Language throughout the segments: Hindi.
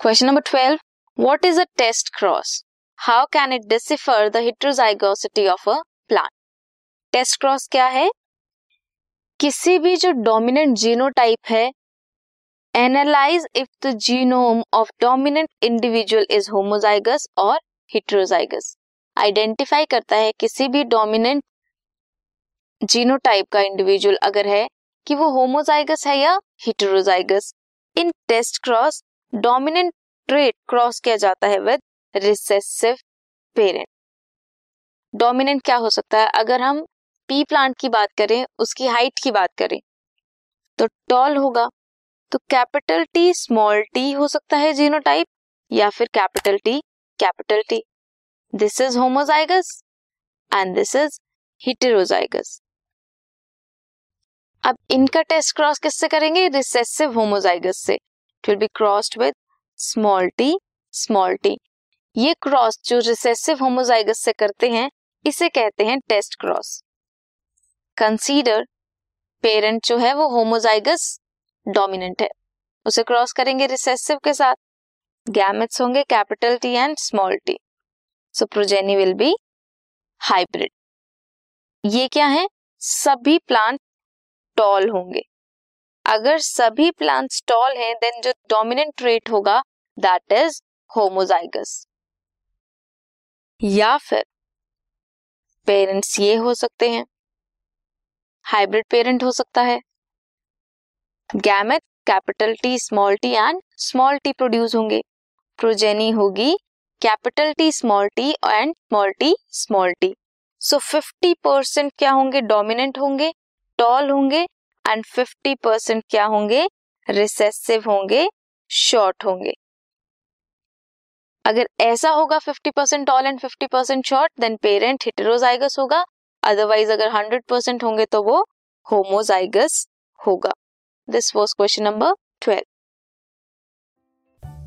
Question number twelve what is a test cross how can it decipher the heterozygosity of a plant test cross क्या है? किसी भी जो डोमिनेंट जीनोटाइप है analyse if the genome of dominant individual is homozygous और हिट्रोजाइगस आइडेंटिफाई करता है किसी भी डोमिनेंट जीनोटाइप का इंडिविजुअल अगर है, कि वो होमोजाइगस है या heterozygous in test cross dominant trait cross किया जाता है विद रिसेसिव पेरेंट डोमिनेंट क्या हो सकता है? अगर हम पी प्लांट की बात करें, उसकी हाइट की बात करें तो टॉल होगा। तो कैपिटल टी स्मॉल टी हो सकता है जीनोटाइप या फिर capital T capital T this is homozygous and this is heterozygous अब इनका टेस्ट क्रॉस किससे करेंगे? रिसेसिव होमोजाइगस से. It will be crossed with small T small T. ये क्रॉस जो रिसेसिव होमोजाइगस से करते हैं, इसे कहते हैं टेस्ट क्रॉस। कंसीडर, पेरेंट जो है वो होमोजाइगस डोमिनेंट है। उसे क्रॉस करेंगे रिसेसिव के साथ। गैमेट्स होंगे capital T and small T. So progeny will be hybrid. ये क्या है? सभी प्लांट टॉल होंगे। अगर सभी प्लांट्स टॉल हैं, देन जो डोमिनेंट ट्रेट होगा दैट इज़ होमोजाइगस या फिर पेरेंट्स ये हो सकते हैं। हाइब्रिड पेरेंट हो सकता है। Gamete capital T small T and small T produce होंगे। प्रोजेनी होगी capital T small T and small T small T so 50 percent क्या होंगे? डोमिनेंट होंगे टॉल होंगे एंड 50 परसेंट क्या होंगे? रिसेसिव होंगे शॉर्ट होंगे। अगर ऐसा होगा 50% percent tall and 50 percent short then parent heterozygous होगा। अदरवाइज़ अगर 100 परसेंट होंगे तो वो होमोजाइगस होगा। This was question number twelve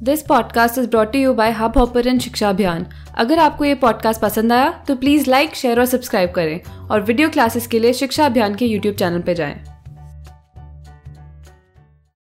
this podcast is brought you by Hubhopper शिक्षा अभियान अगर आपको ये पॉडकास्ट पसंद आया तो प्लीज़ लाइक शेयर और सब्सक्राइब करें। और वीडियो क्लासेस के लिए शिक्षा अभियान के यूट्यूब चैनल पर जाएँ।